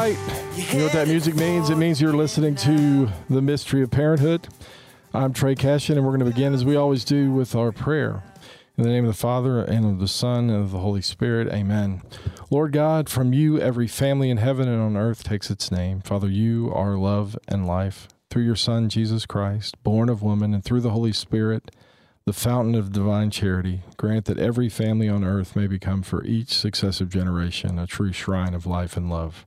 Right. You know what that music means? It means you're listening to The Mystery of Parenthood. I'm Trey Cashin, and we're going to begin, as we always do, with our prayer. In the name of the Father, and of the Son, and of the Holy Spirit. Amen. Lord God, from you every family in heaven and on earth takes its name. Father, you are love and life. Through your Son, Jesus Christ, born of woman, and through the Holy Spirit, the fountain of divine charity, grant that every family on earth may become for each successive generation a true shrine of life and love.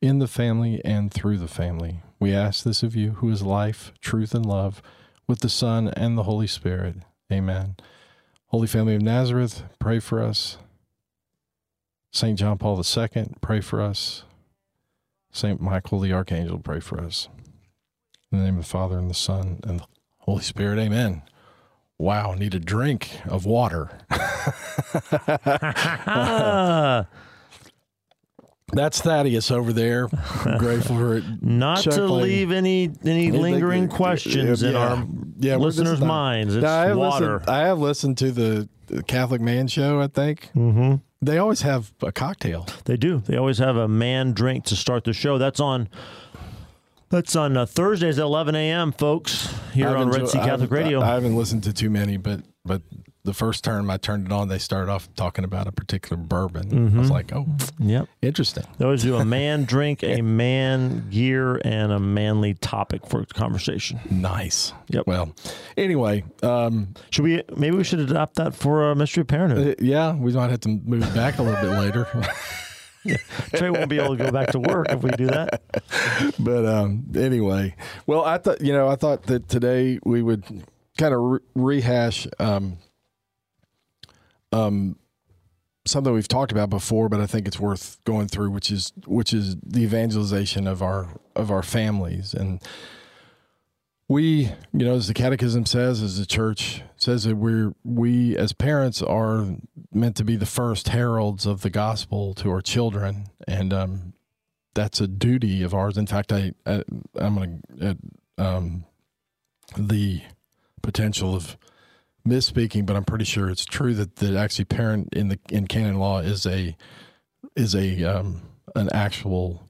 in the family and through the family. We ask this of you, who is life, truth, and love, with the Son and the Holy Spirit. Amen. Holy Family of Nazareth, pray for us. St. John Paul II, pray for us. St. Michael the Archangel, pray for us. In the name of the Father, and the Son, and the Holy Spirit. Amen. Wow, need a drink of water. That's Thaddeus over there. I'm grateful for it. not to leave any any lingering questions in our yeah, listeners' minds. It's I have water. Listened, I have listened to the Catholic Man Show. I think mm-hmm. they always have a cocktail. They do. They always have a man drink to start the show. That's on. That's on uh, Thursdays at 11 a.m., folks, here I've on Red Sea Catholic Radio. I haven't listened to too many, but but the first term I turned it on, they started off talking about a particular bourbon. I Mm-hmm. was like, oh, yep. interesting. They always do a man drink, a man gear, and a manly topic for conversation. Nice. Yep. Well, anyway, um, Should we? Maybe we should adopt that for uh, Mystery of Parenthood. uh, yeah, we might have to move back a little bit later. Trey won't be able to go back to work if we do that. but um, anyway, well, I thought you know I thought that today we would kind of re- rehash um, um, something we've talked about before, but I think it's worth going through, which is which is the evangelization of our of our families and. We, you know, as the Catechism says, as the Church says that we're we as parents are meant to be the first heralds of the gospel to our children, and um, that's a duty of ours. In fact, I, I I'm going to um, the potential of misspeaking, but I'm pretty sure it's true that that actually parent in the in canon law is a is a um, an actual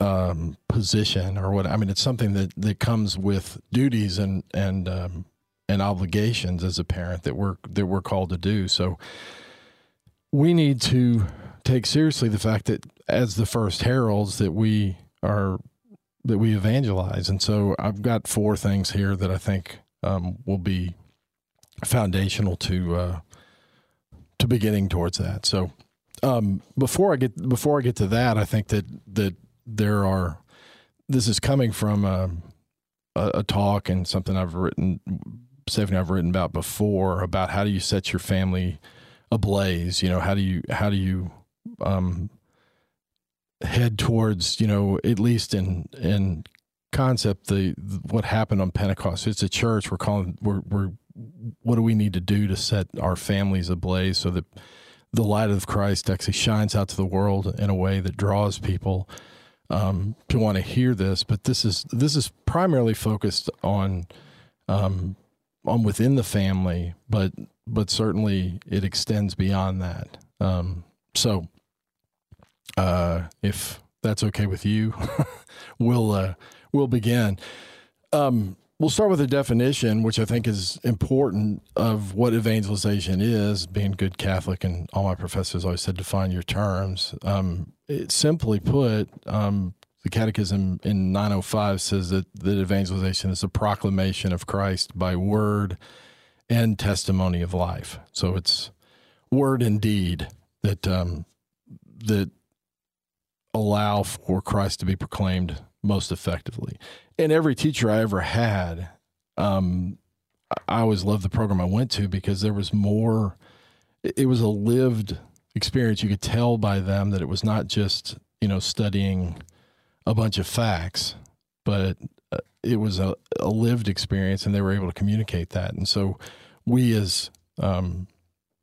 um, position or what I mean. It's something that that comes with duties and and um, and obligations as a parent that we're that we're called to do. So we need to take seriously the fact that as the first heralds that we are that we evangelize and so i've got four things here that i think um, will be foundational to uh, to beginning towards that. So um, before i get before i get to that i think that that there are this is coming from um, a, a talk and something i've written Stephanie I've written about before about how do you set your family ablaze? You know how do you how do you um head towards you know at least in in concept the, the what happened on pentecost. It's a church. We're calling we're we're what do we need to do to set our families ablaze so that the light of christ actually shines out to the world in a way that draws people um, to want to hear this but this is this is primarily focused on um, on within the family but but certainly it extends beyond that um, so uh, if that's okay with you, we'll uh, we'll begin. Um, We'll start with a definition, which I think is important of what evangelization is. Being good Catholic, and all my professors always said, define your terms. Um, it, simply put, um, the Catechism in 905 says that, that evangelization is a proclamation of Christ by word and testimony of life. So it's word and deed that um, that allow for Christ to be proclaimed most effectively. And every teacher I ever had, um, I always loved the program I went to because there was more. It was a lived experience. You could tell by them that it was not just you know studying a bunch of facts, but uh, it was a, a lived experience, and they were able to communicate that. And so, we as um,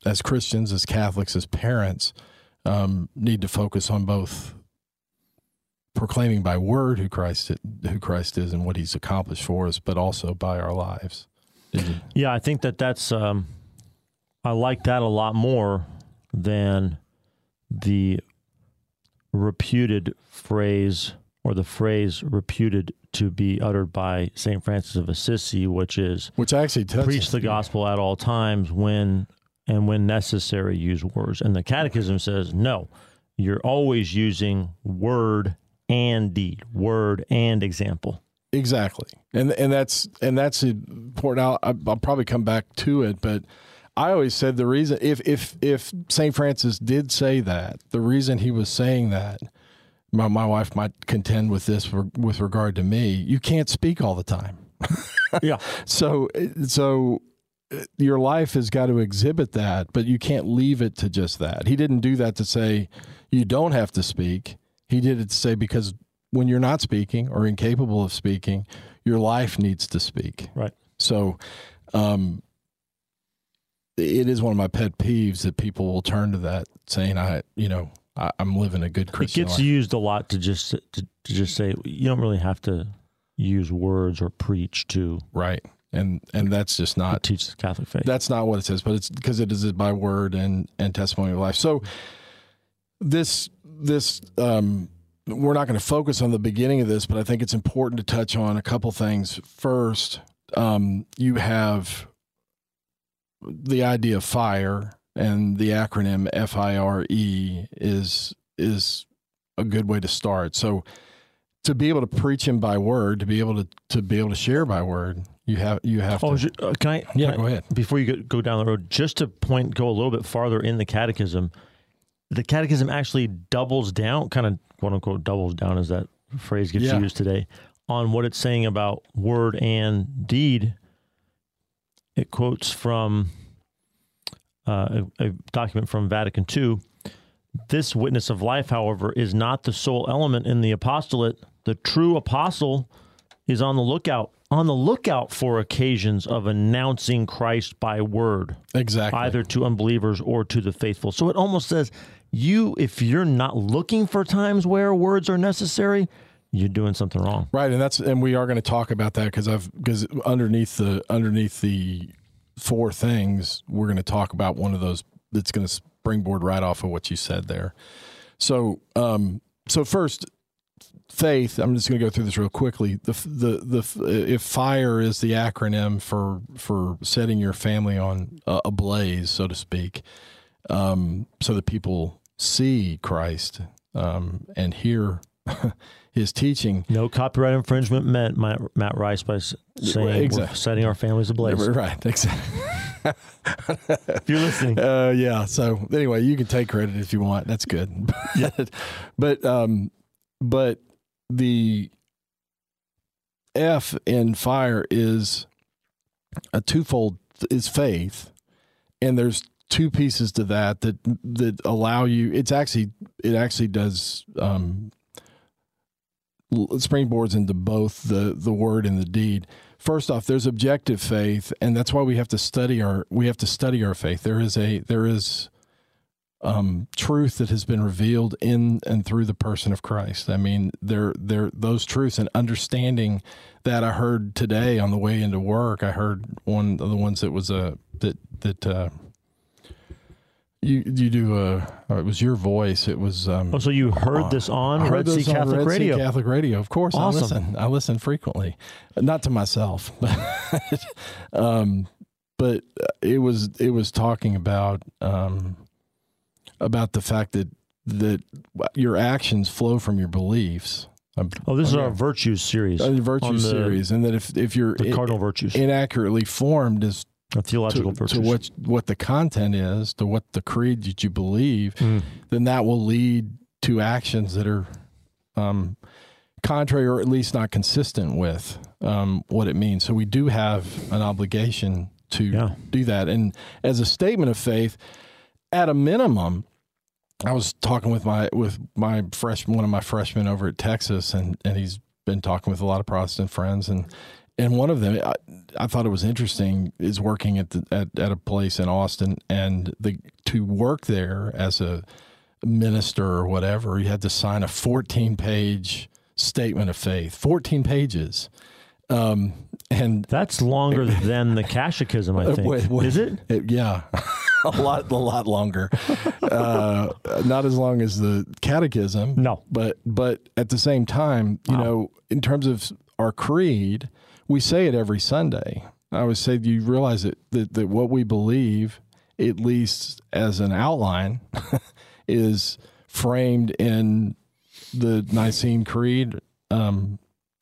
as Christians, as Catholics, as parents, um, need to focus on both proclaiming by word who Christ who Christ is and what He's accomplished for us, but also by our lives. Yeah, I think that that's um, I like that a lot more than the reputed phrase or the phrase reputed to be uttered by St. Francis of Assisi, which is which actually preach the gospel at all times when and when necessary use words. And the catechism says no, you're always using word and deed, word and example. Exactly, and and that's and that's important. I'll, I'll probably come back to it, but I always said the reason if if if Saint Francis did say that, the reason he was saying that, my my wife might contend with this for, with regard to me. You can't speak all the time. yeah. So so uh, your life has got to exhibit that, but you can't leave it to just that. He didn't do that to say you don't have to speak. He did it to say because when you're not speaking or incapable of speaking, your life needs to speak. Right. So, um, it is one of my pet peeves that people will turn to that saying, I, you know, I, am living a good Christian It gets life. used a lot to just, to, to just say, you don't really have to use words or preach to. Right. And, and that's just not teach the Catholic faith. That's not what it says, but it's because it is by word and, and testimony of life. So this, this, um, we're not going to focus on the beginning of this, but I think it's important to touch on a couple things. First, um, you have the idea of fire, and the acronym FIRE is is a good way to start. So, to be able to preach him by word, to be able to to be able to share by word, you have you have. Oh, to, uh, can I? Yeah, can go ahead. Before you go, go down the road, just to point, go a little bit farther in the Catechism. The Catechism actually doubles down, kind of quote unquote doubles down, as that phrase gets Yeah. used today, on what it's saying about word and deed. It quotes from uh, a, a document from Vatican II. This witness of life, however, is not the sole element in the apostolate. The true apostle is on the lookout on the lookout for occasions of announcing Christ by word, exactly either to unbelievers or to the faithful. So it almost says you if you're not looking for times where words are necessary, you're doing something wrong. Right, and that's and we are going to talk about that because I've because underneath the underneath the four things we're going to talk about one of those that's going to springboard right off of what you said there. So, um, so first, faith. I'm just going to go through this real quickly. The the the if fire is the acronym for for setting your family on a, a blaze, so to speak, um, so that people see Christ um, and hear his teaching. No copyright infringement meant Matt, Matt Rice by saying we're Exactly. setting our families ablaze. Right, exactly. If you're listening, Uh, yeah. So anyway, you can take credit if you want. That's good. but, but um, but the F in fire is a twofold is faith, and there's two pieces to that that that allow you. It's actually it actually does um, springboards into both the the word and the deed. First off, there's objective faith, and that's why we have to study our we have to study our faith. There is a there is um, truth that has been revealed in and through the person of Christ. I mean, there there those truths and understanding that I heard today on the way into work. I heard one of the ones that was a that that uh, you you do a. oh, It was your voice. It was. Um, Oh, so you heard this on I heard Red Sea on Catholic Red Sea Radio? Catholic Radio, of course. Awesome. I listen. I listen frequently, not to myself, but um, but it was it was talking about um, about the fact that that your actions flow from your beliefs. Um, Oh, this is our virtues series, uh, virtue the- series, and that if if you're the cardinal virtues, inaccurately formed as the theological to, to what what the content is, to what the creed that you believe, Mm. then that will lead to actions that are um, contrary or at least not consistent with um, what it means. So we do have an obligation to Yeah. do that. And as a statement of faith, at a minimum, I was talking with my with my freshman one of my freshmen over at Texas, and and he's been talking with a lot of Protestant friends, and and one of them I, I thought it was interesting is working at the at, at a place in Austin, and the to work there as a minister or whatever, you had to sign a 14 page statement of faith, 14 pages. Um, and That's longer than the catechism, I think. Wait, wait. Is it? it- yeah, a lot, a lot longer. Uh, not as long as the catechism. No. but but at the same time, you Wow. know, in terms of our creed, we say it every Sunday. I always say, you realize that that, that what we believe, at least as an outline, is framed in the Nicene Creed um,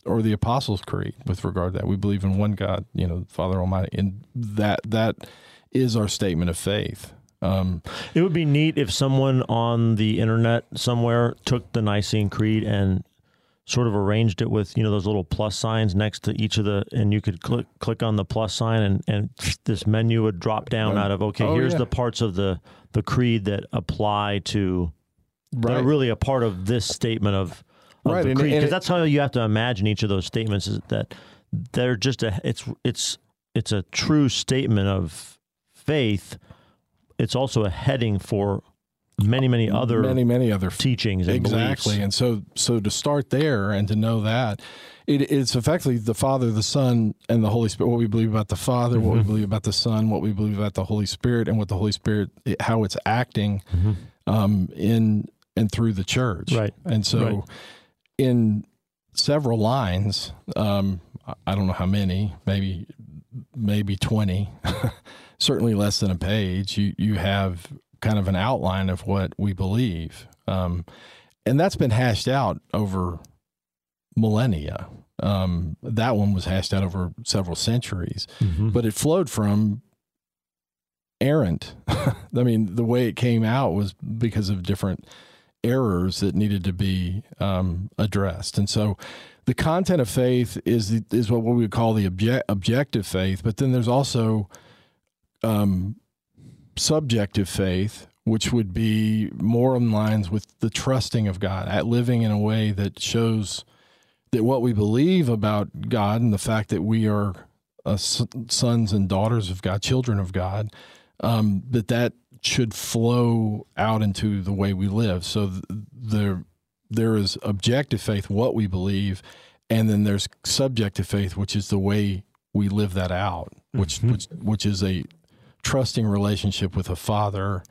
or the Apostles' Creed with regard to that. We believe in one God, you know, Father Almighty, and that that is our statement of faith. Um, It would be neat if someone on the internet somewhere took the Nicene Creed and sort of arranged it with you know those little plus signs next to each of the, and you could click click on the plus sign, and and this menu would drop down out of okay, Oh, here's yeah. the parts of the the creed that apply to that are really a part of this statement of, of Right, the creed because that's how you have to imagine each of those statements is that they're just a it's it's it's a true statement of faith. It's also a heading for many many other many many other teachings and exactly beliefs. and so so to start there and to know that it, it's effectively the father the son and the holy spirit what we believe about the father what Mm-hmm. we believe about the son what we believe about the holy spirit and what the holy spirit how it's acting um, in and through the church Right. and so Right. in several lines um, I- i don't know how many maybe maybe 20 certainly less than a page you you have kind of an outline of what we believe. Um, and that's been hashed out over millennia. Um, that one was hashed out over several centuries Mhm. but it flowed from errant. I mean the way it came out was because of different errors that needed to be um, addressed. And so the content of faith is is what we would call the object, objective faith but then there's also um, subjective faith which would be more in lines with the trusting of god at living in a way that shows that what we believe about god and the fact that we are uh, sons and daughters of god children of god um, that that should flow out into the way we live. So th- there there is objective faith what we believe and then there's subjective faith which is the way we live that out which which which is a trusting relationship with a father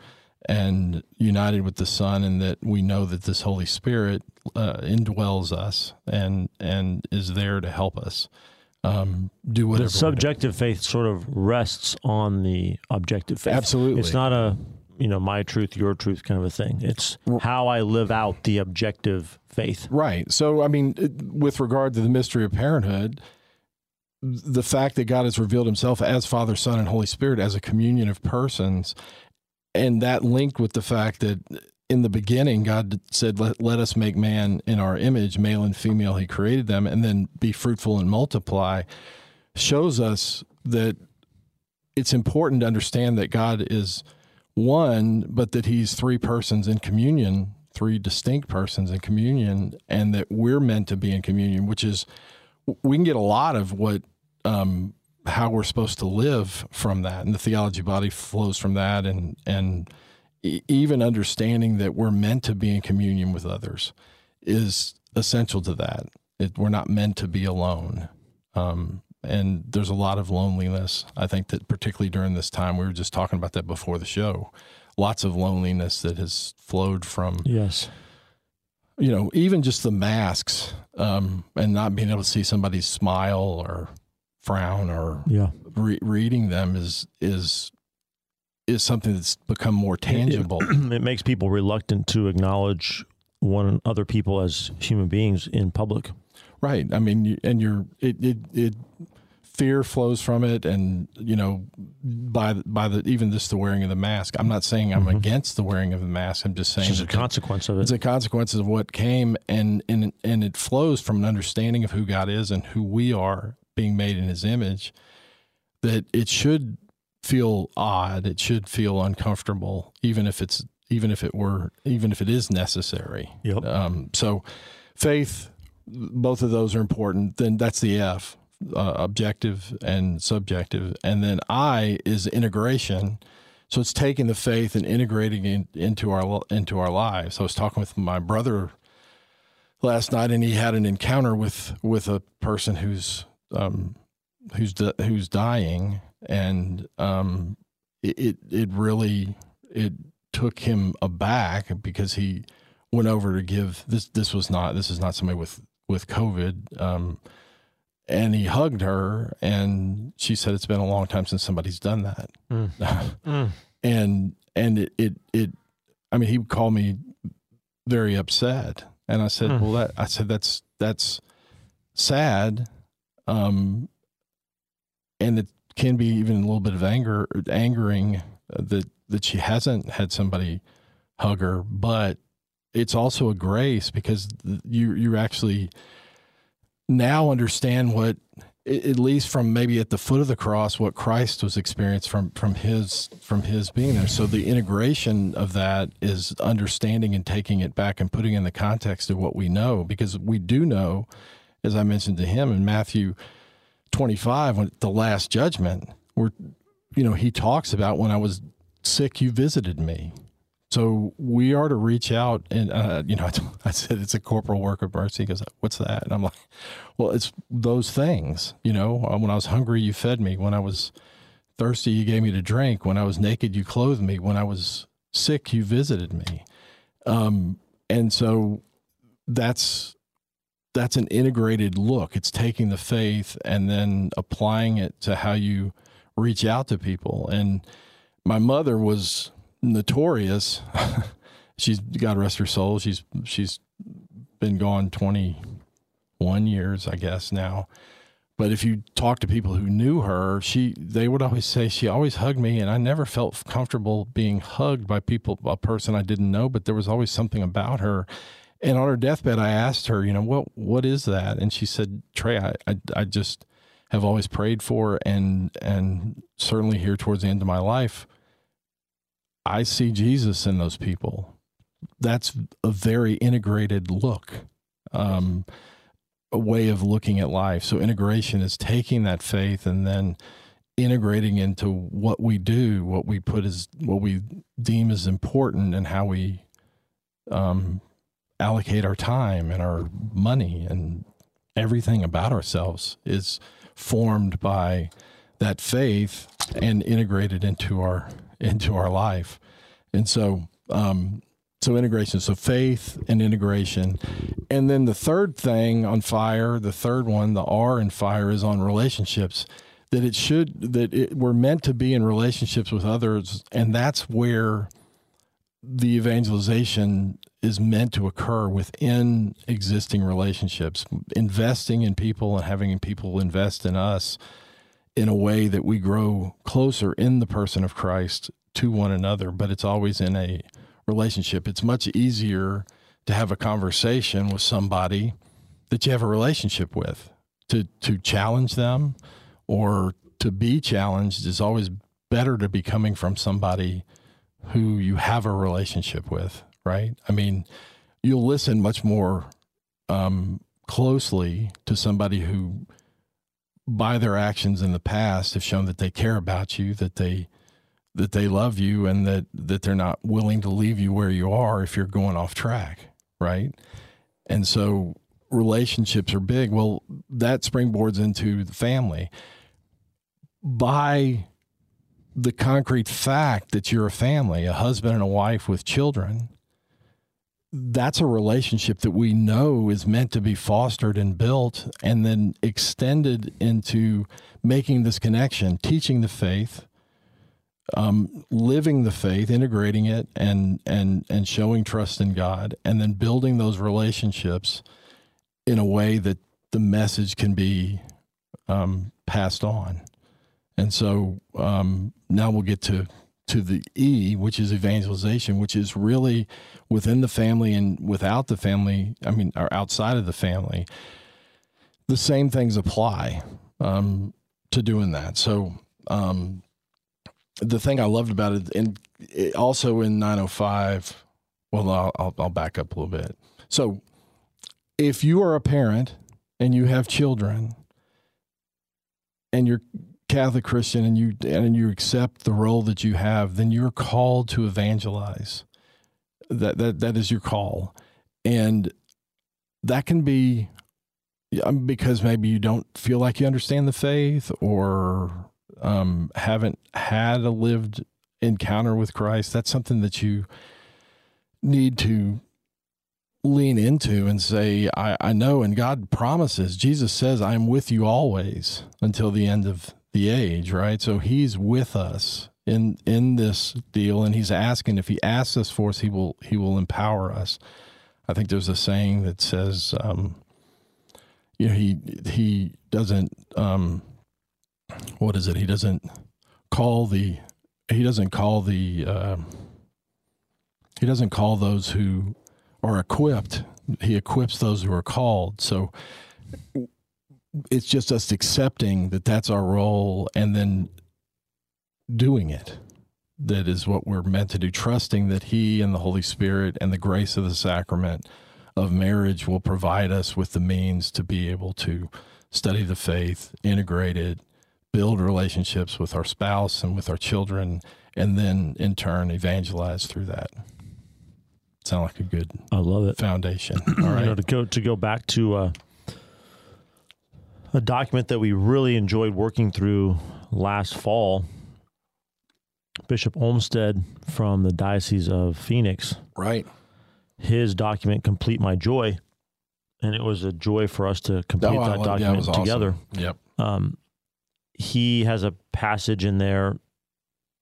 and united with the son and that we know that this holy spirit uh, indwells us and and is there to help us um, do whatever The subjective faith sort of rests on the objective faith. Absolutely. It's not a, you know, my truth, your truth kind of a thing. It's how I live out the objective faith. Right. So, I mean, with regard to the mystery of parenthood, the fact that God has revealed himself as Father, Son, and Holy Spirit as a communion of persons, and that linked with the fact that in the beginning, God said, let, let us make man in our image, male and female, he created them, and then be fruitful and multiply, shows us that it's important to understand that God is one, but that he's three persons in communion, three distinct persons in communion, and that we're meant to be in communion, which is we can get a lot of what um, how we're supposed to live from that, and the theology body flows from that, and and even understanding that we're meant to be in communion with others is essential to that. It, we're not meant to be alone. Um, and there's a lot of loneliness. I think that particularly during this time, we were just talking about that before the show. lots of loneliness that has flowed from Yes. You know even just the masks um, and not being able to see somebody smile or frown or Yeah. re- reading them is is is something that's become more tangible. it makes people reluctant to acknowledge one other people as human beings in public. Right. I mean, and you're it, it it fear flows from it, and you know, by the- by the even just the wearing of the mask. I'm not saying I'm against the wearing of the mask. I'm just saying It's a consequence of it it's a consequence of what came, and and and it flows from an understanding of who God is and who we are, being made in His image. That it should feel odd. It should feel uncomfortable, even if it's even if it were even if it is necessary. Yep. Um, so, faith, both of those are important. Then that's the F, uh, objective and subjective. And then I is integration. So it's taking the faith and integrating it into our into our lives. I was talking with my brother last night, and he had an encounter with with a person who's um, who's who's dying, and um, it it really it took him aback because he went over to give this this was not this is not somebody with with covid um and he hugged her and she said it's been a long time since somebody's done that Mm. and and it, it it i mean he called me very upset and i said Hmm. well that i said that's that's sad um and it can be even a little bit of anger angering that that she hasn't had somebody hug her but it's also a grace because you you actually now understand what at least from maybe at the foot of the cross what Christ was experienced from from his from his being there. So the integration of that is understanding and taking it back and putting in the context of what we know because we do know as I mentioned to him in Matthew 25 when the last judgment where you know he talks about when I was sick you visited me so we are to reach out and uh, you know I, said it's a corporal work of mercy. Because what's that? And i'm like well it's those things you know. Uh, when i was hungry you fed me. When i was thirsty you gave me to drink. When i was naked you clothed me. When i was sick you visited me. Um, and so that's that's an integrated look. It's taking the faith and then applying it to how you reach out to people. And my mother was notorious. she's God rest her soul. She's she's been gone twenty one years, I guess now. But if you talk to people who knew her, she they would always say she always hugged me, and I never felt comfortable being hugged by people, a person I didn't know. But there was always something about her. And on her deathbed, I asked her, you know, what what is that? And she said, Trey, I I, I just have always prayed for, and and certainly here towards the end of my life, I see Jesus in those people. That's a very integrated look, um, a way of looking at life. So integration is taking that faith and then integrating into what we do, what we put as what we deem as important, and how we um, allocate our time and our money and everything about ourselves is formed by that faith and integrated into our into our life. And so um so integration, so faith and integration. And then the third thing on fire, the third one, the R in fire is on relationships. That it should that it, we're meant to be in relationships with others, and that's where the evangelization is meant to occur within existing relationships, investing in people and having people invest in us in a way that we grow closer in the person of Christ to one another, but it's always in a relationship. It's much easier to have a conversation with somebody that you have a relationship with. To to challenge them or to be challenged is always better to be coming from somebody who you have a relationship with, right? I mean, you'll listen much more um, closely to somebody who by their actions in the past have shown that they care about you, that they that they love you and that that they're not willing to leave you where you are if you're going off track, right? And so relationships are big. Well, that springboards into the family. By the concrete fact that you're a family, a husband and a wife with children, that's a relationship that we know is meant to be fostered and built and then extended into making this connection, teaching the faith, um, living the faith, integrating it, and and and showing trust in God, and then building those relationships in a way that the message can be um, passed on. And so um, now we'll get to to the E, which is evangelization, which is really within the family and without the family. I mean, or outside of the family. The same things apply um, to doing that. So um, the thing I loved about it, and it also in 905. Well, I'll, I'll, I'll back up a little bit. So if you are a parent and you have children and you're Catholic Christian and you and you accept the role that you have, then you're called to evangelize. That that that is your call, and that can be um, because maybe you don't feel like you understand the faith or um, haven't had a lived encounter with Christ. That's something that you need to lean into and say, I, I know, and God promises, Jesus says, I'm with you always until the end of the age, right? So he's with us in in this deal and he's asking if he asks us for us, he will he will empower us. I think there's a saying that says um, you know, he he doesn't um, what is it? He doesn't call the he doesn't call the uh, he doesn't call those who are equipped. He equips those who are called. So it's just us accepting that that's our role and then doing it. That is what we're meant to do, trusting that He and the Holy Spirit and the grace of the sacrament of marriage will provide us with the means to be able to study the faith, integrate it, build relationships with our spouse and with our children, and then in turn evangelize through that. Sound like a good I love it. foundation. all right You know, to go to go back to uh, a document that we really enjoyed working through last fall. Bishop Olmsted from the Diocese of Phoenix, Right. his document "Complete My Joy," and it was a joy for us to complete that it document was awesome. together. Yep. um, he has a passage in there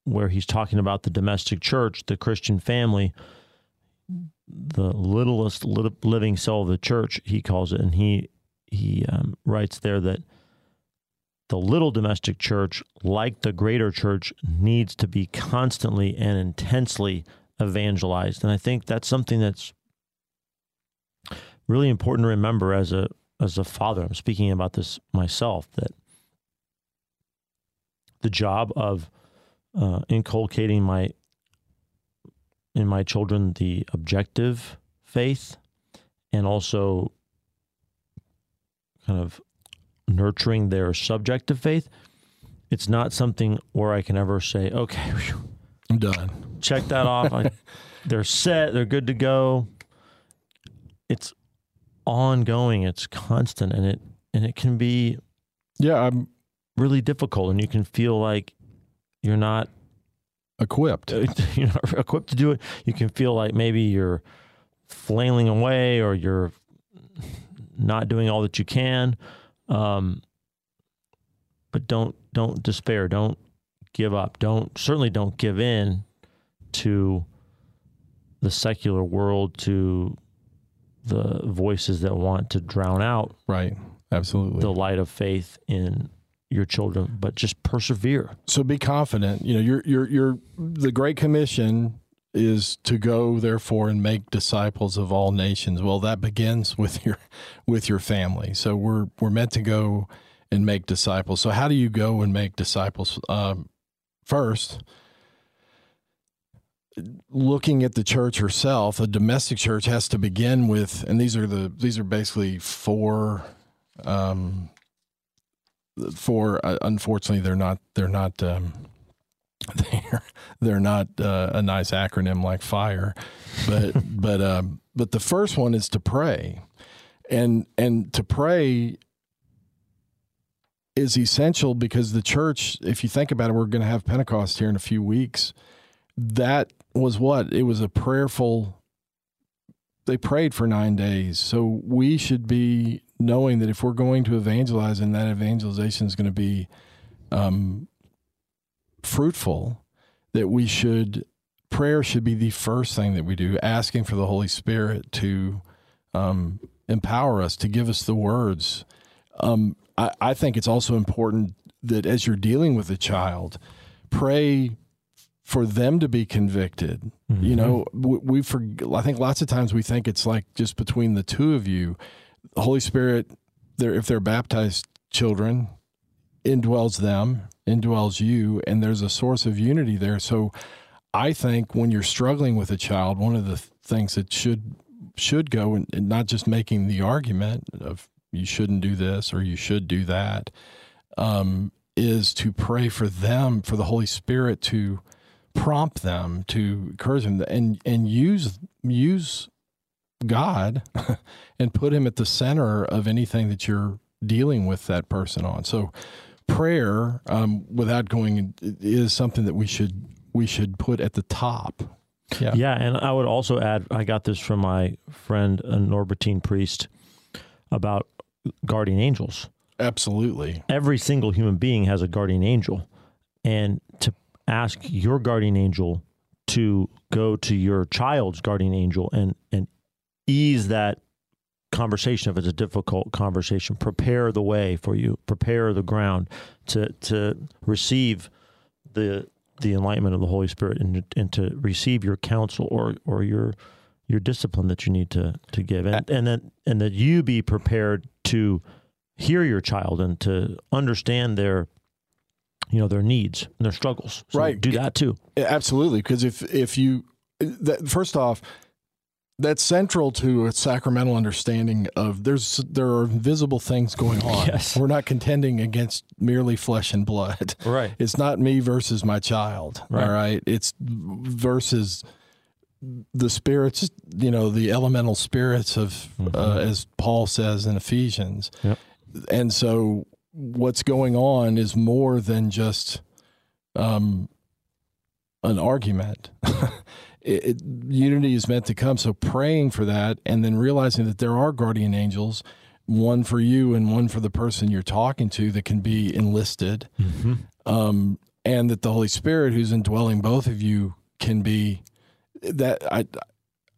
where he's talking about the domestic church, the Christian family, the littlest li- living cell of the church, he calls it, and he he um, writes there that the little domestic church, like the greater church, needs to be constantly and intensely evangelized, and I think that's something that's really important to remember as a as a father. I'm speaking about this myself that the job of uh, inculcating my in my children the objective faith and also kind of nurturing their subjective faith it's not something where i can ever say okay whew, I'm done. check that off I, they're set they're good to go it's ongoing it's constant and it and it can be Yeah, I'm really difficult and you can feel like you're not equipped. you're not equipped to do it you can feel like maybe you're flailing away or you're not doing all that you can um, but don't don't despair don't give up don't certainly don't give in to the secular world to the voices that want to drown out Right. Absolutely. the light of faith in your children but just persevere so be confident. You know, you're you're you're the Great Commission is to go therefore and make disciples of all nations. Well, that begins with your with your family. So we're we're meant to go and make disciples. So how do you go and make disciples? Um, first, looking at the church herself, a domestic church has to begin with, and these are the these are basically four. Um, for uh, unfortunately they're not they're not um, they're they're not uh, a nice acronym like fire but but um, but the first one is to pray and and to pray is essential because the church, if you think about it, we're going to have Pentecost here in a few weeks. That was what? It was a prayerful, they prayed for nine days. So we should be knowing that if we're going to evangelize and that evangelization is going to be um, fruitful, that we should, prayer should be the first thing that we do, asking for the Holy Spirit to um, empower us, to give us the words. Um, I, I think it's also important that as you're dealing with a child, pray for them to be convicted. You know, we, we for I think lots of times we think it's like just between the two of you. The Holy Spirit, they're, if they're baptized children, indwells them, indwells you, and there's a source of unity there. So, I think when you're struggling with a child, one of the things that should should go and, not just making the argument of you shouldn't do this or you should do that, um, is to pray for them, for the Holy Spirit to prompt them, to encourage them, and and use use God and put Him at the center of anything that you're dealing with that person on. So, prayer, um, without going, is something that we should we should put at the top. Yeah. Yeah, and I would also add, I got this from my friend, a Norbertine priest, about guardian angels. Absolutely. Every single human being has a guardian angel, and to ask your guardian angel to go to your child's guardian angel and and ease that conversation if it's a difficult conversation prepare the way for you. Prepare the ground to to receive the the enlightenment of the holy spirit and, and to receive your counsel or or your your discipline that you need to to give. And and that and that you be prepared to hear your child and to understand their you know their needs and their struggles. So Right. do that too. Absolutely, because if if you uh, that first off, that's central to a sacramental understanding of there's there are invisible things going on. Yes. We're not contending against merely flesh and blood. right It's not me versus my child. Right. All right. It's versus the spirits, you know, the elemental spirits of, uh, as Paul says in Ephesians. Yep. And so what's going on is more than just um, an argument. it, it, unity is meant to come. So praying for that and then realizing that there are guardian angels, one for you and one for the person you're talking to that can be enlisted um, and that the Holy Spirit, who's indwelling both of you, can be that. I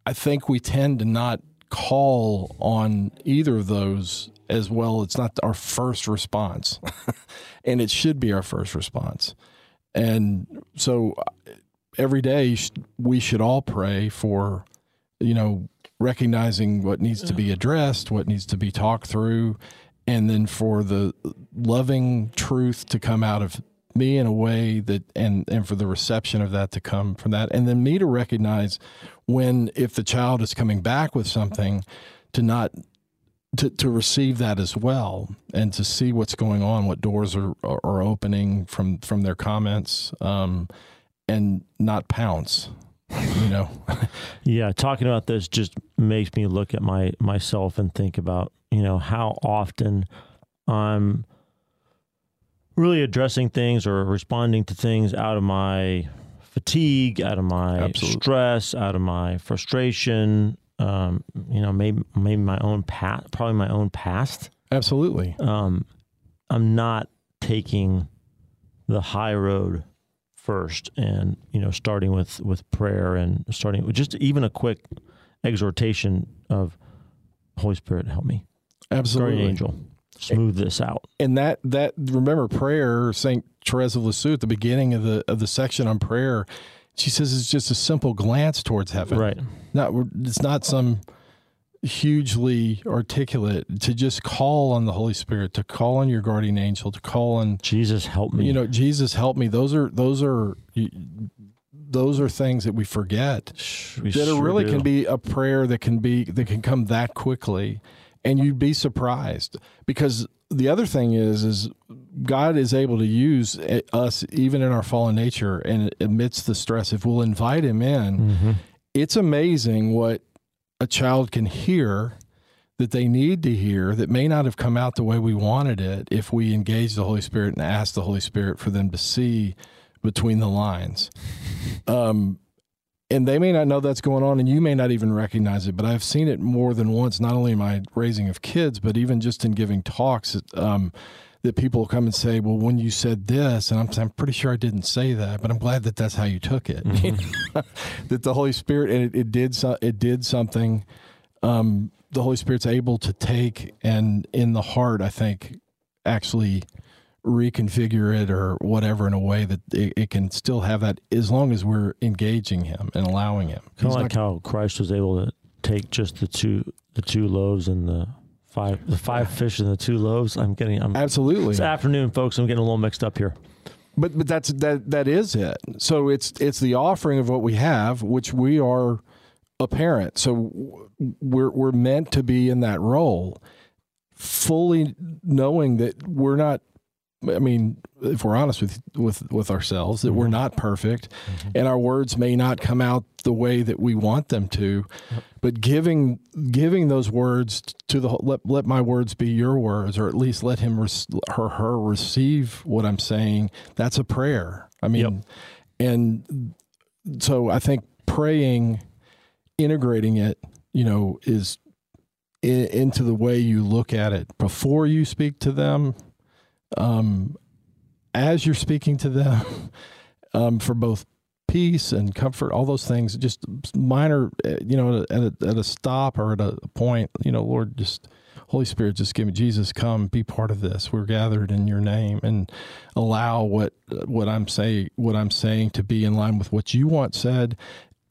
I think we tend to not call on either of those as well. It's not our first response, and it should be our first response. And so every day we should all pray for, you know, recognizing what needs to be addressed, what needs to be talked through, and then for the loving truth to come out of me in a way that and and for the reception of that to come from that and then me to recognize when if the child is coming back with something to not to, to receive that as well and to see what's going on what doors are are, are opening from from their comments. Um and not pounce you know Yeah, talking about this just makes me look at my myself and think about you know how often I'm really addressing things or responding to things out of my fatigue, out of my Absolutely. stress, out of my frustration. Um, you know, maybe maybe my own past, probably my own past. absolutely Um, I'm not taking the high road first, and you know, starting with with prayer and starting with just even a quick exhortation of Holy Spirit, help me, absolutely guardian angel, smooth this out. and that that remember prayer saint therese of lisieux at the beginning of the of the section on prayer she says it's just a simple glance towards heaven Right. not it's not some hugely articulate to just call on the holy spirit to call on your guardian angel to call on Jesus, help me. you know jesus help me those are those are those are things that we forget We that sure it really do. can be a prayer that can be that can come that quickly and you'd be surprised because the other thing is is god is able to use eh, us even in our fallen nature and amidst the stress if we'll invite him in Mhm. it's amazing what a child can hear that they need to hear that may not have come out the way we wanted it if we engage the Holy Spirit and ask the Holy Spirit for them to see between the lines. Um, and they may not know that's going on, and you may not even recognize it. But I've seen it more than once, not only in my raising of kids, but even just in giving talks. Um, that people come and say, "Well, when you said this," and I'm, I'm pretty sure I didn't say that, but I'm glad that that's how you took it. Mm-hmm. that the Holy Spirit and it, it did so, it did something. Um, the Holy Spirit's able to take and in the heart, I think, actually reconfigure it or whatever in a way that it, it, can still have that as long as we're engaging him and allowing him. Kind of like how Christ was able to take just the two the two loaves and the five the five fish and the two loaves. I'm getting I'm, absolutely. It's afternoon, folks. I'm getting a little mixed up here. But but that's that that is it. So it's it's the offering of what we have, which we are a parent. So we're we're meant to be in that role, fully knowing that we're not I mean, if we're honest with with with ourselves, that we're mm-hmm. not perfect, mm-hmm. and our words may not come out the way that we want them to, yep. but giving giving those words to the let let my words be your words, or at least let him res, her her receive what I'm saying. That's a prayer. I mean, yep. and so I think praying, integrating it, you know, is in, into the way you look at it before you speak to them um, as you're speaking to them um, for both peace and comfort, all those things, just minor, eh, you know, at a, at a stop or at a point, you know, Lord, just Holy Spirit, just give me Jesus, come be part of this. We're gathered in your name and allow what, what I'm saying, what I'm saying to be in line with what you want said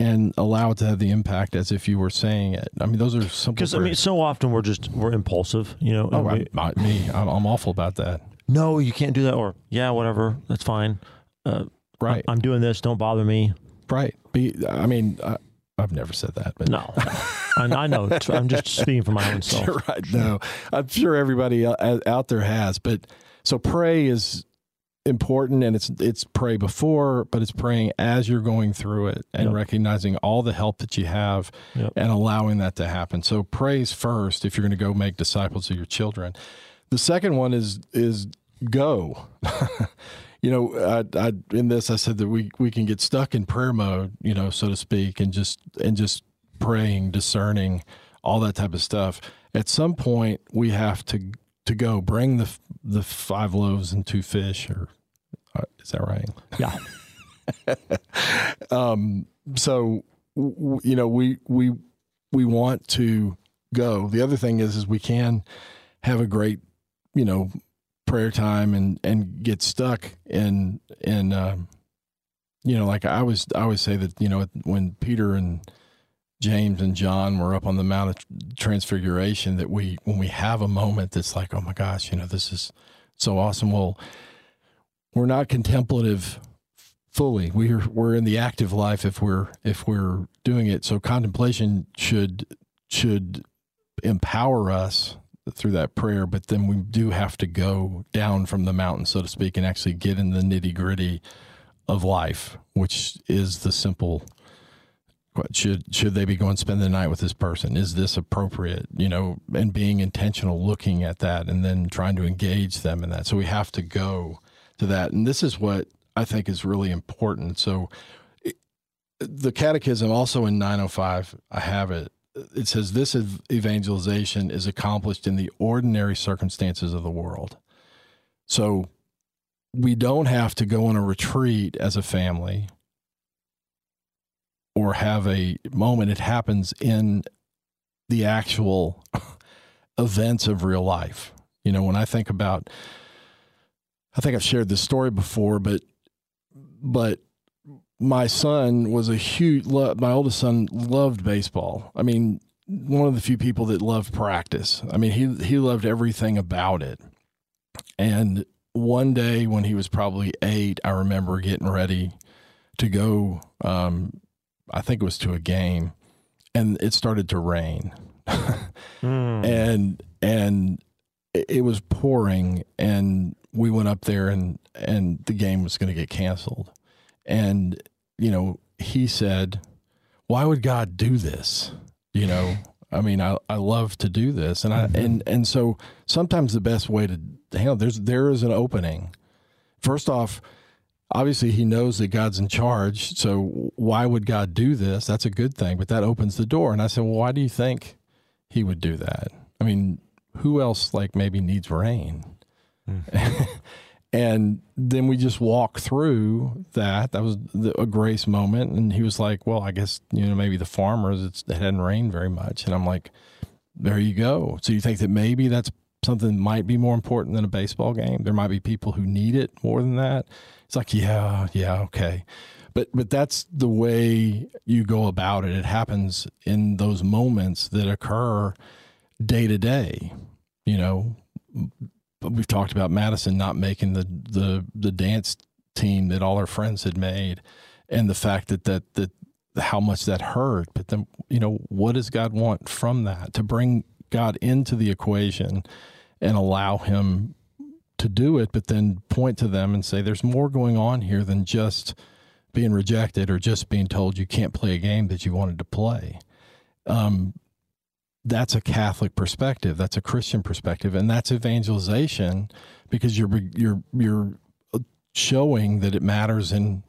and allow it to have the impact as if you were saying it. I mean, those are simple. Because I mean, so often we're just we're impulsive, you know. Oh, we, I, me, I'm, I'm awful about that no, you can't do that, or yeah, whatever, that's fine. Uh, right, I'm doing this. Don't bother me. Right. Be, I mean, I, have never said that, but no, I, I, know. I'm just speaking for my own self. You're right. No, I'm sure everybody out there has, but so pray is important and it's it's pray before but it's praying as you're going through it and yep. recognizing all the help that you have yep. and allowing that to happen so praise first if you're going to go make disciples of your children the second one is is go. you know, I, I in this I said that we we can get stuck in prayer mode, you know, so to speak, and just and just praying, discerning, all that type of stuff. At some point, we have to to go bring the the five loaves and two fish, or uh, is that right? Yeah. um. So w- you know, we we we want to go. The other thing is, is we can have a great you know, prayer time and and get stuck and and um, you know, like I was I always say that you know when Peter and James and John were up on the Mount of Transfiguration that we when we have a moment that's like oh my gosh you know this is so awesome. Well we're not contemplative fully. We're we're in the active life if we're if we're doing it. So contemplation should should empower us through that prayer, but then we do have to go down from the mountain, so to speak, and actually get in the nitty gritty of life, which is the simple. Should should they be going to spend the night with this person? Is this appropriate? You know, and being intentional, looking at that, and then trying to engage them in that. So we have to go to that, and this is what I think is really important. So the catechism also in 905 i have it it says this evangelization is accomplished in the ordinary circumstances of the world. So we don't have to go on a retreat as a family or have a moment. It happens in the actual events of real life. You know, when I think about, I think I've shared this story before, but, but my son was a huge my oldest son loved baseball. I mean one of the few people that loved practice. I mean he he loved everything about it. And one day when he was probably 8 i remember getting ready to go um, i think it was to a game and it started to rain. Mm. and and it was pouring and we went up there and and the game was going to get canceled and, you know, he said, Why would God do this? You know, I mean, I, I love to do this, and I mm-hmm. and and so sometimes the best way to handle there's there is an opening. First off, obviously he knows that God's in charge, so why would God do this? That's a good thing, but that opens the door. And I said, well, why do you think he would do that? I mean, who else like maybe needs rain? Mm. and then we just walk through that. That was the, a grace moment, and he was like, "Well, I guess you know maybe the farmers it hadn't rained very much," and I'm like, "There you go." So you think that maybe that's something that might be more important than a baseball game? There might be people who need it more than that. It's like, yeah, yeah, okay. But but that's the way you go about it. It happens in those moments that occur day to day. You know, we've talked about Madison not making the the the dance team that all her friends had made, and the fact that that that how much that hurt. But then you know what does God want from that to bring God into the equation and allow Him to do it, but then point to them and say there's more going on here than just being rejected or just being told you can't play a game that you wanted to play. Um, that's a Catholic perspective. That's a Christian perspective, and that's evangelization because you're you're you're showing that it matters in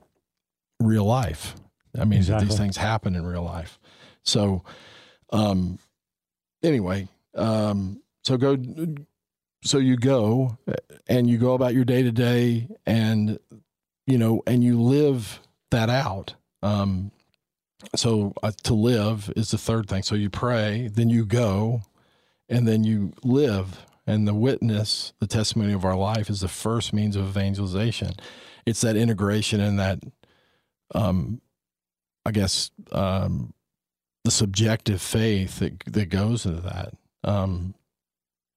real life. I mean, exactly. these things happen in real life. So, um, anyway, um, so go, so you go and you go about your day to day, and you know, and you live that out. Um, so uh, to live is the third thing. So you pray, then you go, and then you live. And the witness, the testimony of our life, is the first means of evangelization. It's that integration and that, um, I guess, um, the subjective faith that that goes into that. Um,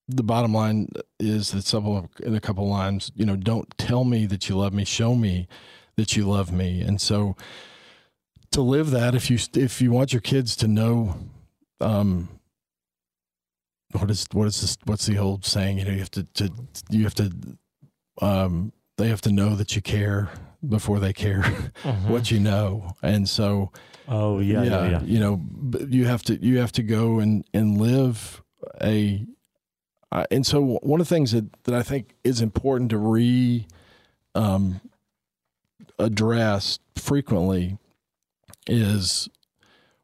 the bottom line is that several in a couple lines, you know, don't tell me that you love me, show me that you love me. And so to live that if you if you want your kids to know um what is what is this what's the old saying? You know you have to, to you have to um they have to know that you care before they care mm-hmm. what you know. And so oh yeah, yeah, yeah you know you have to you have to go and and live a uh, and so one of the things that that I think is important to re um address frequently is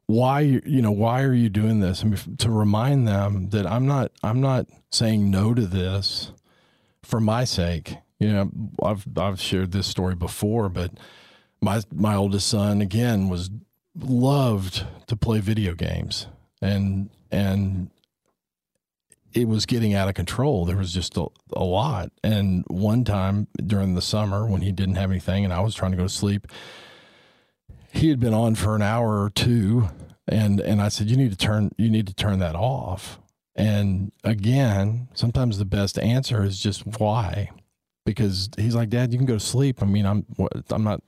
why you know why are you doing this? I mean, to remind them that I'm not I'm not saying no to this for my sake. You know, I've I've shared this story before, but my my oldest son again was loved to play video games and and it was getting out of control. There was just a, a lot. And one time during the summer when he didn't have anything and I was trying to go to sleep, he had been on for an hour or two and and I said you need to turn you need to turn that off. And again, sometimes the best answer is just why? Because he's like, "Dad, you can go to sleep. I mean, I'm I'm not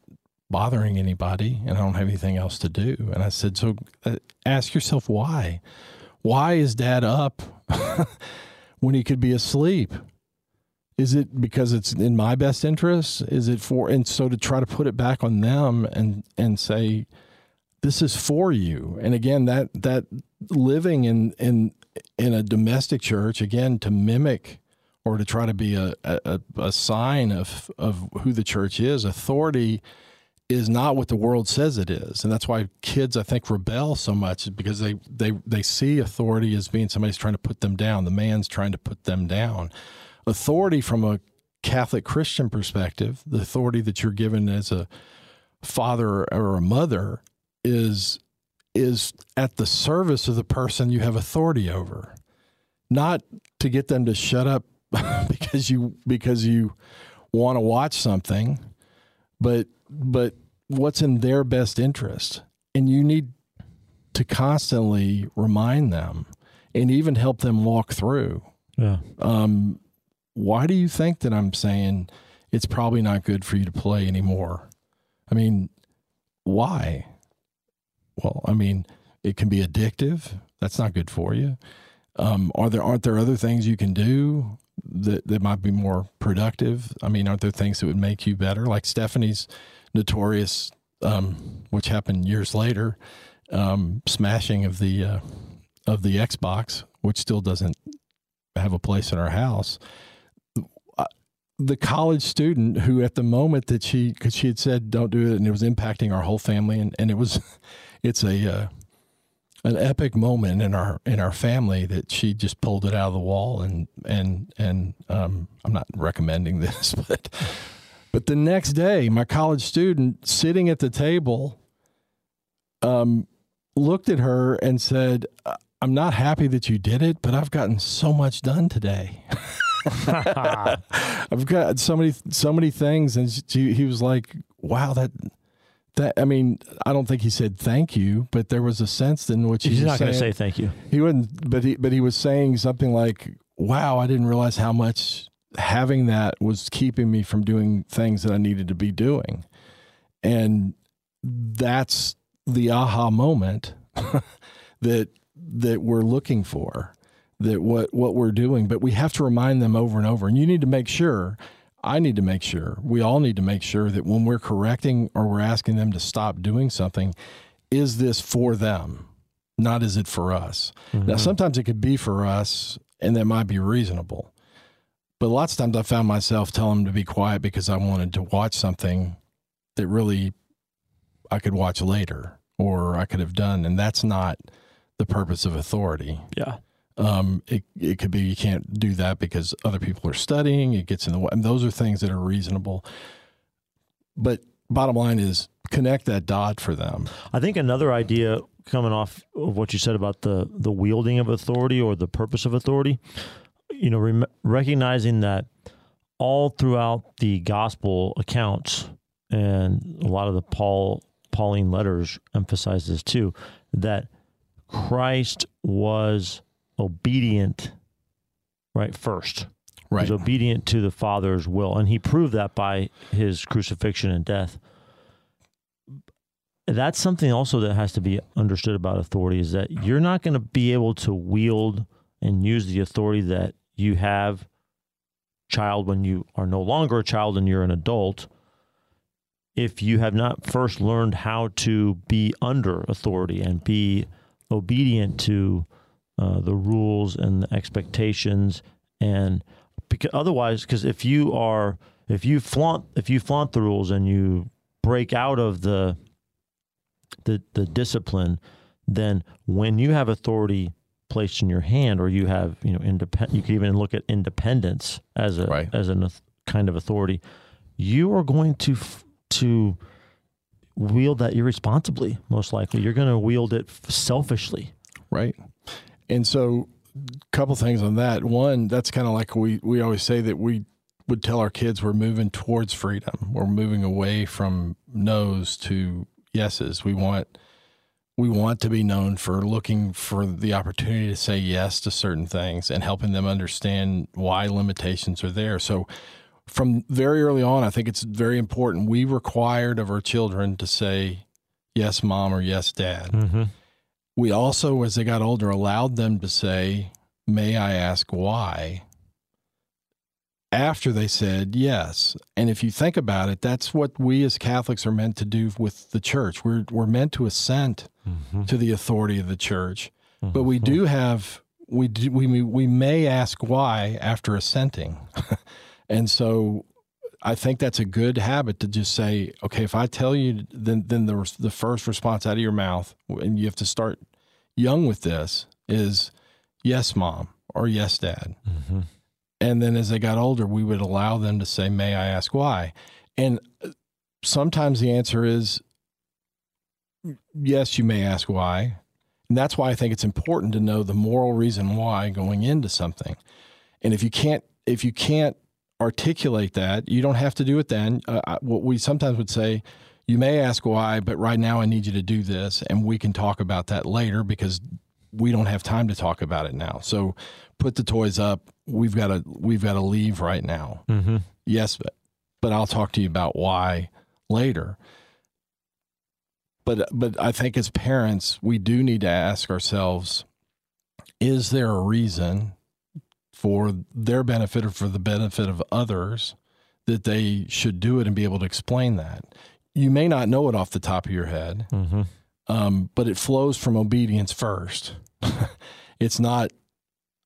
bothering anybody and I don't have anything else to do." And I said, "So uh, ask yourself why? Why is dad up when he could be asleep?" Is it because it's in my best interest? Is it for and so to try to put it back on them and and say this is for you. And again that that living in in in a domestic church again to mimic or to try to be a, a, a sign of of who the church is authority is not what the world says it is. And that's why kids i think rebel so much because they they they see authority as being somebody's trying to put them down. The man's trying to put them down authority from a Catholic Christian perspective, the authority that you're given as a father or a mother is is at the service of the person you have authority over. Not to get them to shut up because you because you want to watch something, but but what's in their best interest. And you need to constantly remind them and even help them walk through. Yeah. Um, why do you think that I'm saying it's probably not good for you to play anymore? I mean, why? Well, I mean, it can be addictive. That's not good for you. Um, are there aren't there other things you can do that that might be more productive? I mean, aren't there things that would make you better? Like Stephanie's notorious, um, which happened years later, um, smashing of the uh, of the Xbox, which still doesn't have a place in our house. The college student who, at the moment that she, because she had said don't do it, and it was impacting our whole family, and, and it was, it's a uh, an epic moment in our in our family that she just pulled it out of the wall, and and and um, I'm not recommending this, but but the next day, my college student sitting at the table, um, looked at her and said, "I'm not happy that you did it, but I've gotten so much done today." I've got so many so many things, and she, he was like, "Wow, that that I mean, I don't think he said thank you, but there was a sense in which he He's was not going to saying- say thank you. he wouldn't, but he but he was saying something like, "Wow, I didn't realize how much having that was keeping me from doing things that I needed to be doing," and that's the aha moment that that we're looking for. That what what we're doing, but we have to remind them over and over. And you need to make sure. I need to make sure. We all need to make sure that when we're correcting or we're asking them to stop doing something, is this for them? not is it for us. Now, mm-hmm. sometimes it could be for us, and that might be reasonable. But lots of times I found myself telling them to be quiet because I wanted to watch something that really I could watch later or I could have done. And that's not the purpose of authority. Yeah. Um, it, it could be you can't do that because other people are studying, it gets in the way. And those are things that are reasonable. But bottom line is connect that dot for them. I think another idea coming off of what you said about the the wielding of authority or the purpose of authority, you know, recognizing that all throughout the gospel accounts and a lot of the Paul Pauline letters emphasize this too, that Christ was obedient right first. Right. was obedient to the Father's will, and he proved that by his crucifixion and death. That's something also that has to be understood about authority is that you're not going to be able to wield and use the authority that you have, child, when you are no longer a child and you're an adult, if you have not first learned how to be under authority and be obedient to uh, the rules and the expectations and because otherwise because if you are if you flaunt if you flaunt the rules and you break out of the the the discipline then when you have authority placed in your hand or you have you know independent you can even look at independence as a Right. as a kind of authority you are going to f- to wield that irresponsibly most likely you're going to wield it f- selfishly right? And so, a couple things on that. One, that's kind of like we we always say that we would tell our kids we're moving towards freedom. We're moving away from no's to yeses. We want we want to be known for looking for the opportunity to say yes to certain things and helping them understand why limitations are there. So from very early on, I think it's very important. We required of our children to say yes, mom, or yes, dad mm-hmm. We also, as they got older, allowed them to say, May I ask why? After they said yes. And if you think about it, that's what we as Catholics are meant to do with the church. We're, we're meant to assent mm-hmm. to the authority of the church. But we mm-hmm. do have, we, do, we, we may ask why after assenting. and so I think that's a good habit to just say, okay, if I tell you, then then the the first response out of your mouth, and you have to start young with this, is yes, mom, or yes, dad. And then as they got older, we would allow them to say, may I ask why? And uh, sometimes the answer is yes, you may ask why. And that's why I think it's important to know the moral reason why going into something. And if you can't, if you can't articulate that, you don't have to do it then. Uh, what we sometimes would say, you may ask why, but right now I need you to do this, and we can talk about that later because we don't have time to talk about it now. So put the toys up. We've got to we've got to leave right now. Mm-hmm. Yes, but, but I'll talk to you about why later. But but I think as parents, we do need to ask ourselves: Is there a reason for their benefit or for the benefit of others that they should do it and be able to explain that? You may not know it off the top of your head, Mm-hmm. um, but it flows from obedience first. It's not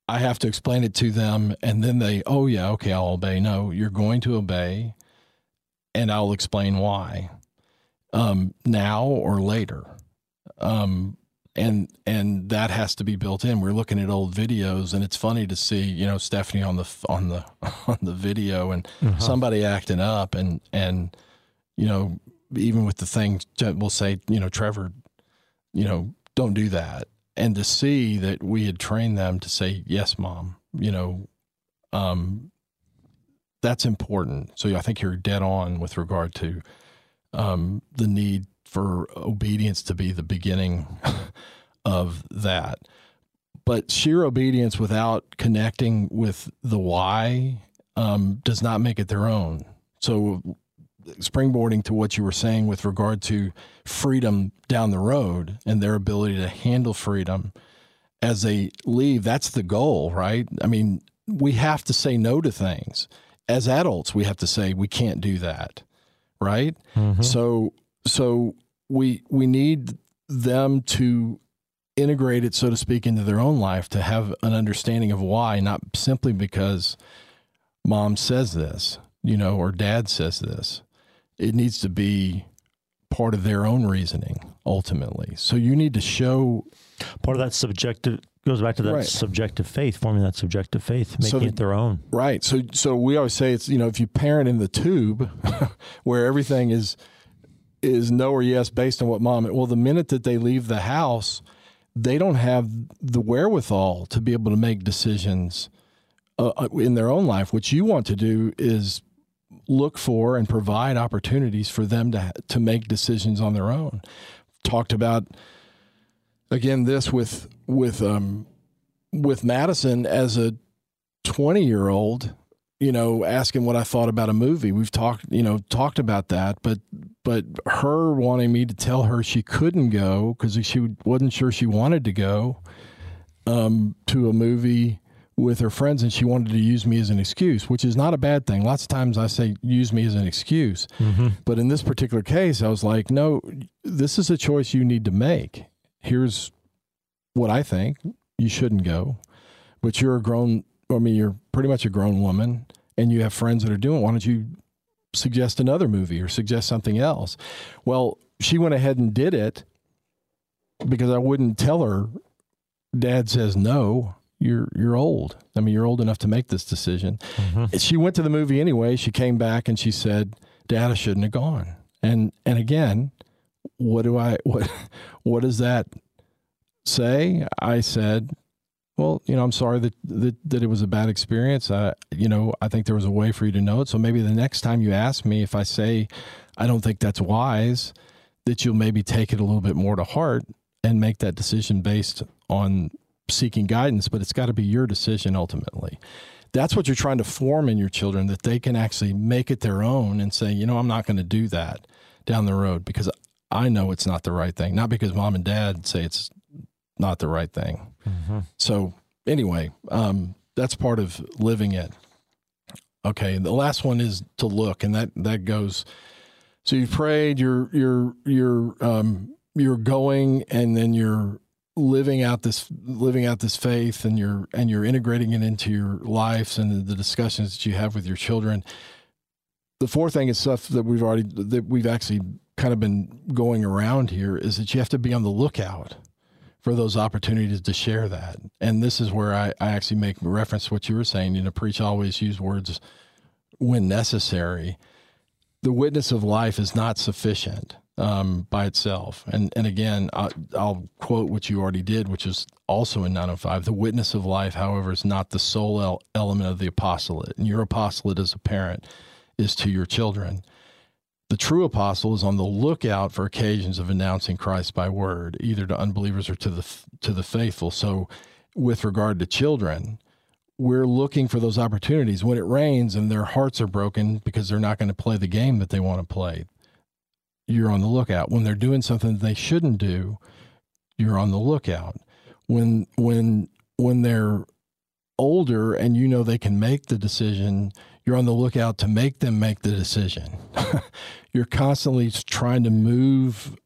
I have to explain it to them and then they, oh yeah, okay, I'll obey. No, you're going to obey and I'll explain why. Um, now or later. Um, and and that has to be built in. We're looking at old videos, and it's funny to see you know Stephanie on the on the on the video and Uh-huh. somebody acting up, and and you know even with the things we'll say you know Trevor, you know don't do that, and to see that we had trained them to say yes, mom, you know, um, that's important. So I think you're dead on with regard to um, the need for obedience to be the beginning of that. But sheer obedience without connecting with the why um, does not make it their own. So, springboarding to what you were saying with regard to freedom down the road and their ability to handle freedom as they leave, that's the goal, right? I mean, we have to say no to things. As adults, we have to say we can't do that, right? So so we we need them to integrate it so to speak into their own life to have an understanding of why not simply because mom says this, you know, or dad says this. It needs to be part of their own reasoning ultimately. So you need to show Part of that subjective goes back to that Right. subjective faith, forming that subjective faith, making So the- it their own. Right. So so we always say it's you know if you parent in the tube where everything is is no or yes based on what mom well the minute that they leave the house they don't have the wherewithal to be able to make decisions uh, uh, in their own life. What you want to do is look for and provide opportunities for them to to make decisions on their own. Talked about again this with with um with Madison as a 20 year old you know asking what i thought about a movie. We've talked you know talked about that but but her wanting me to tell her she couldn't go because she wasn't sure she wanted to go um, to a movie with her friends and she wanted to use me as an excuse which is not a bad thing. Lots of times i say use me as an excuse. But in this particular case i was like no this is a choice you need to make. Here's what i think. You shouldn't go. But you're a grown I mean you're pretty much a grown woman and you have friends that are doing it. why don't you suggest another movie or suggest something else. Well she went ahead and did it because I wouldn't tell her dad says no you're you're old. I mean you're old enough to make this decision. Mm-hmm. She went to the movie anyway. She came back and she said dad I shouldn't have gone. And and again what do I what what does that say? I said well, you know, I'm sorry that, that that it was a bad experience. I, you know, I think there was a way for you to know it. So maybe the next time you ask me, if I say I don't think that's wise, that you'll maybe take it a little bit more to heart and make that decision based on seeking guidance. But it's got to be your decision ultimately. That's what you're trying to form in your children that they can actually make it their own and say, you know, I'm not going to do that down the road because I know it's not the right thing. Not because mom and dad say it's not the right thing. So anyway, um, that's part of living it. Okay, the last one is to look, and that that goes. So you prayed, you're you're you're um, you're going, and then you're living out this living out this faith, and you're and you're integrating it into your lives and the discussions that you have with your children. The fourth thing is stuff that we've already that we've actually kind of been going around here is that you have to be on the lookout for those opportunities to share that. And this is where I, I actually make reference to what you were saying. You know, preach always use words when necessary. The witness of life is not sufficient um, by itself. And and again, I, I'll quote what you already did, which is also in 905. The witness of life, however, is not the sole el- element of the apostolate. And your apostolate as a parent is to your children. The true apostle is on the lookout for occasions of announcing Christ by word, either to unbelievers or to the to the faithful. So, with regard to children, we're looking for those opportunities when it rains and their hearts are broken because they're not going to play the game that they want to play. You're on the lookout. When they're doing something they shouldn't do, you're on the lookout. When when when they're older and you know they can make the decision, you're on the lookout to make them make the decision. you're constantly trying to move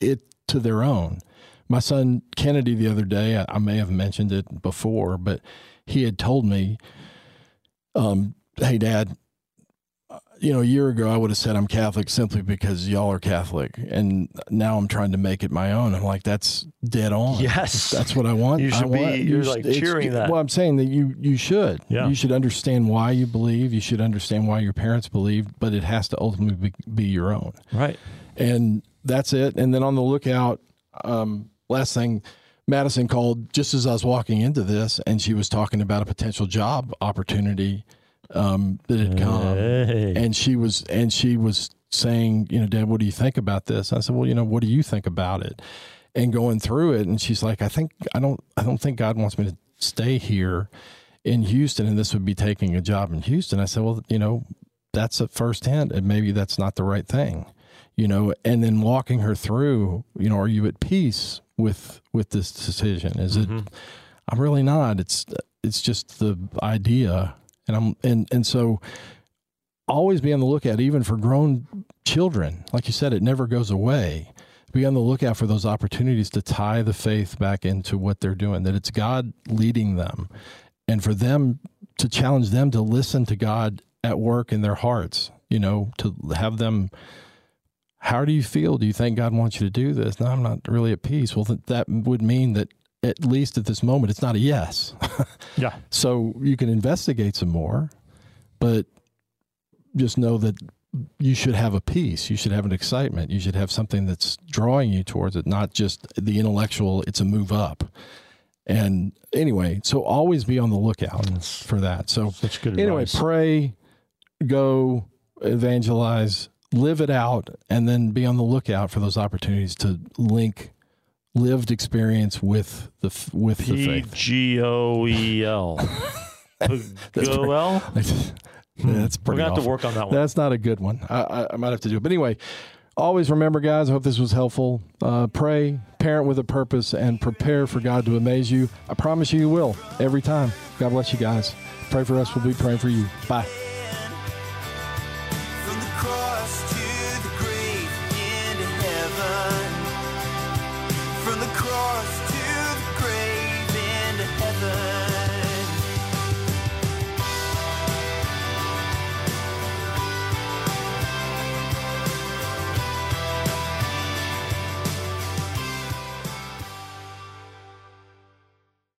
it to their own, my son Kennedy the other day, I, I may have mentioned it before, but he had told me, um, "Hey, Dad, you know, a year ago I would have said I'm Catholic simply because y'all are Catholic, and now I'm trying to make it my own." I'm like, "That's dead on. Yes. that's what I want. You I should be- want- you're, sh- like, cheering that. Well, I'm saying that you you should. Yeah. You should understand why you believe. You should understand why your parents believe, but it has to ultimately be, be your own Right. and that's it. And then on the lookout, um, last thing, Madison called just as I was walking into this, and she was talking about a potential job opportunity um, that had come, Hey. and she was and she was saying, you know, Dad, what do you think about this? I said, well, you know, what do you think about it? And going through it, and she's like, I think I don't, I don't think God wants me to stay here in Houston, and this would be taking a job in Houston. I said, well, you know, that's a first hint, and maybe that's not the right thing, you know. And then walking her through, you know, are you at peace with with this decision? Is it? I'm really not. It's it's just the idea, and I'm and and so always be on the lookout, even for grown children. Like you said, it never goes away. Be on the lookout for those opportunities to tie the faith back into what they're doing. That it's God leading them, and for them to challenge them to listen to God at work in their hearts. You know, to have them. How do you feel? Do you think God wants you to do this? No, I'm not really at peace. Well, th- that would mean that at least at this moment, it's not a yes. Yeah. So you can investigate some more, but just know that you should have a peace. You should have an excitement. You should have something that's drawing you towards it, not just the intellectual, it's a move up. And anyway, so always be on the lookout That's for that. So anyway, advice. pray, go evangelize, live it out, and then be on the lookout for those opportunities to link lived experience with the with the P faith. G O E L. Goel. That's We're pretty. gonna have to work on that one. That's not a good one. I, I, I might have to do it. But anyway, always remember, guys. I hope this was helpful. Uh, pray, parent with a purpose, and prepare for God to amaze you. I promise you, you will every time. God bless you guys. Pray for us. We'll be praying for you. Bye.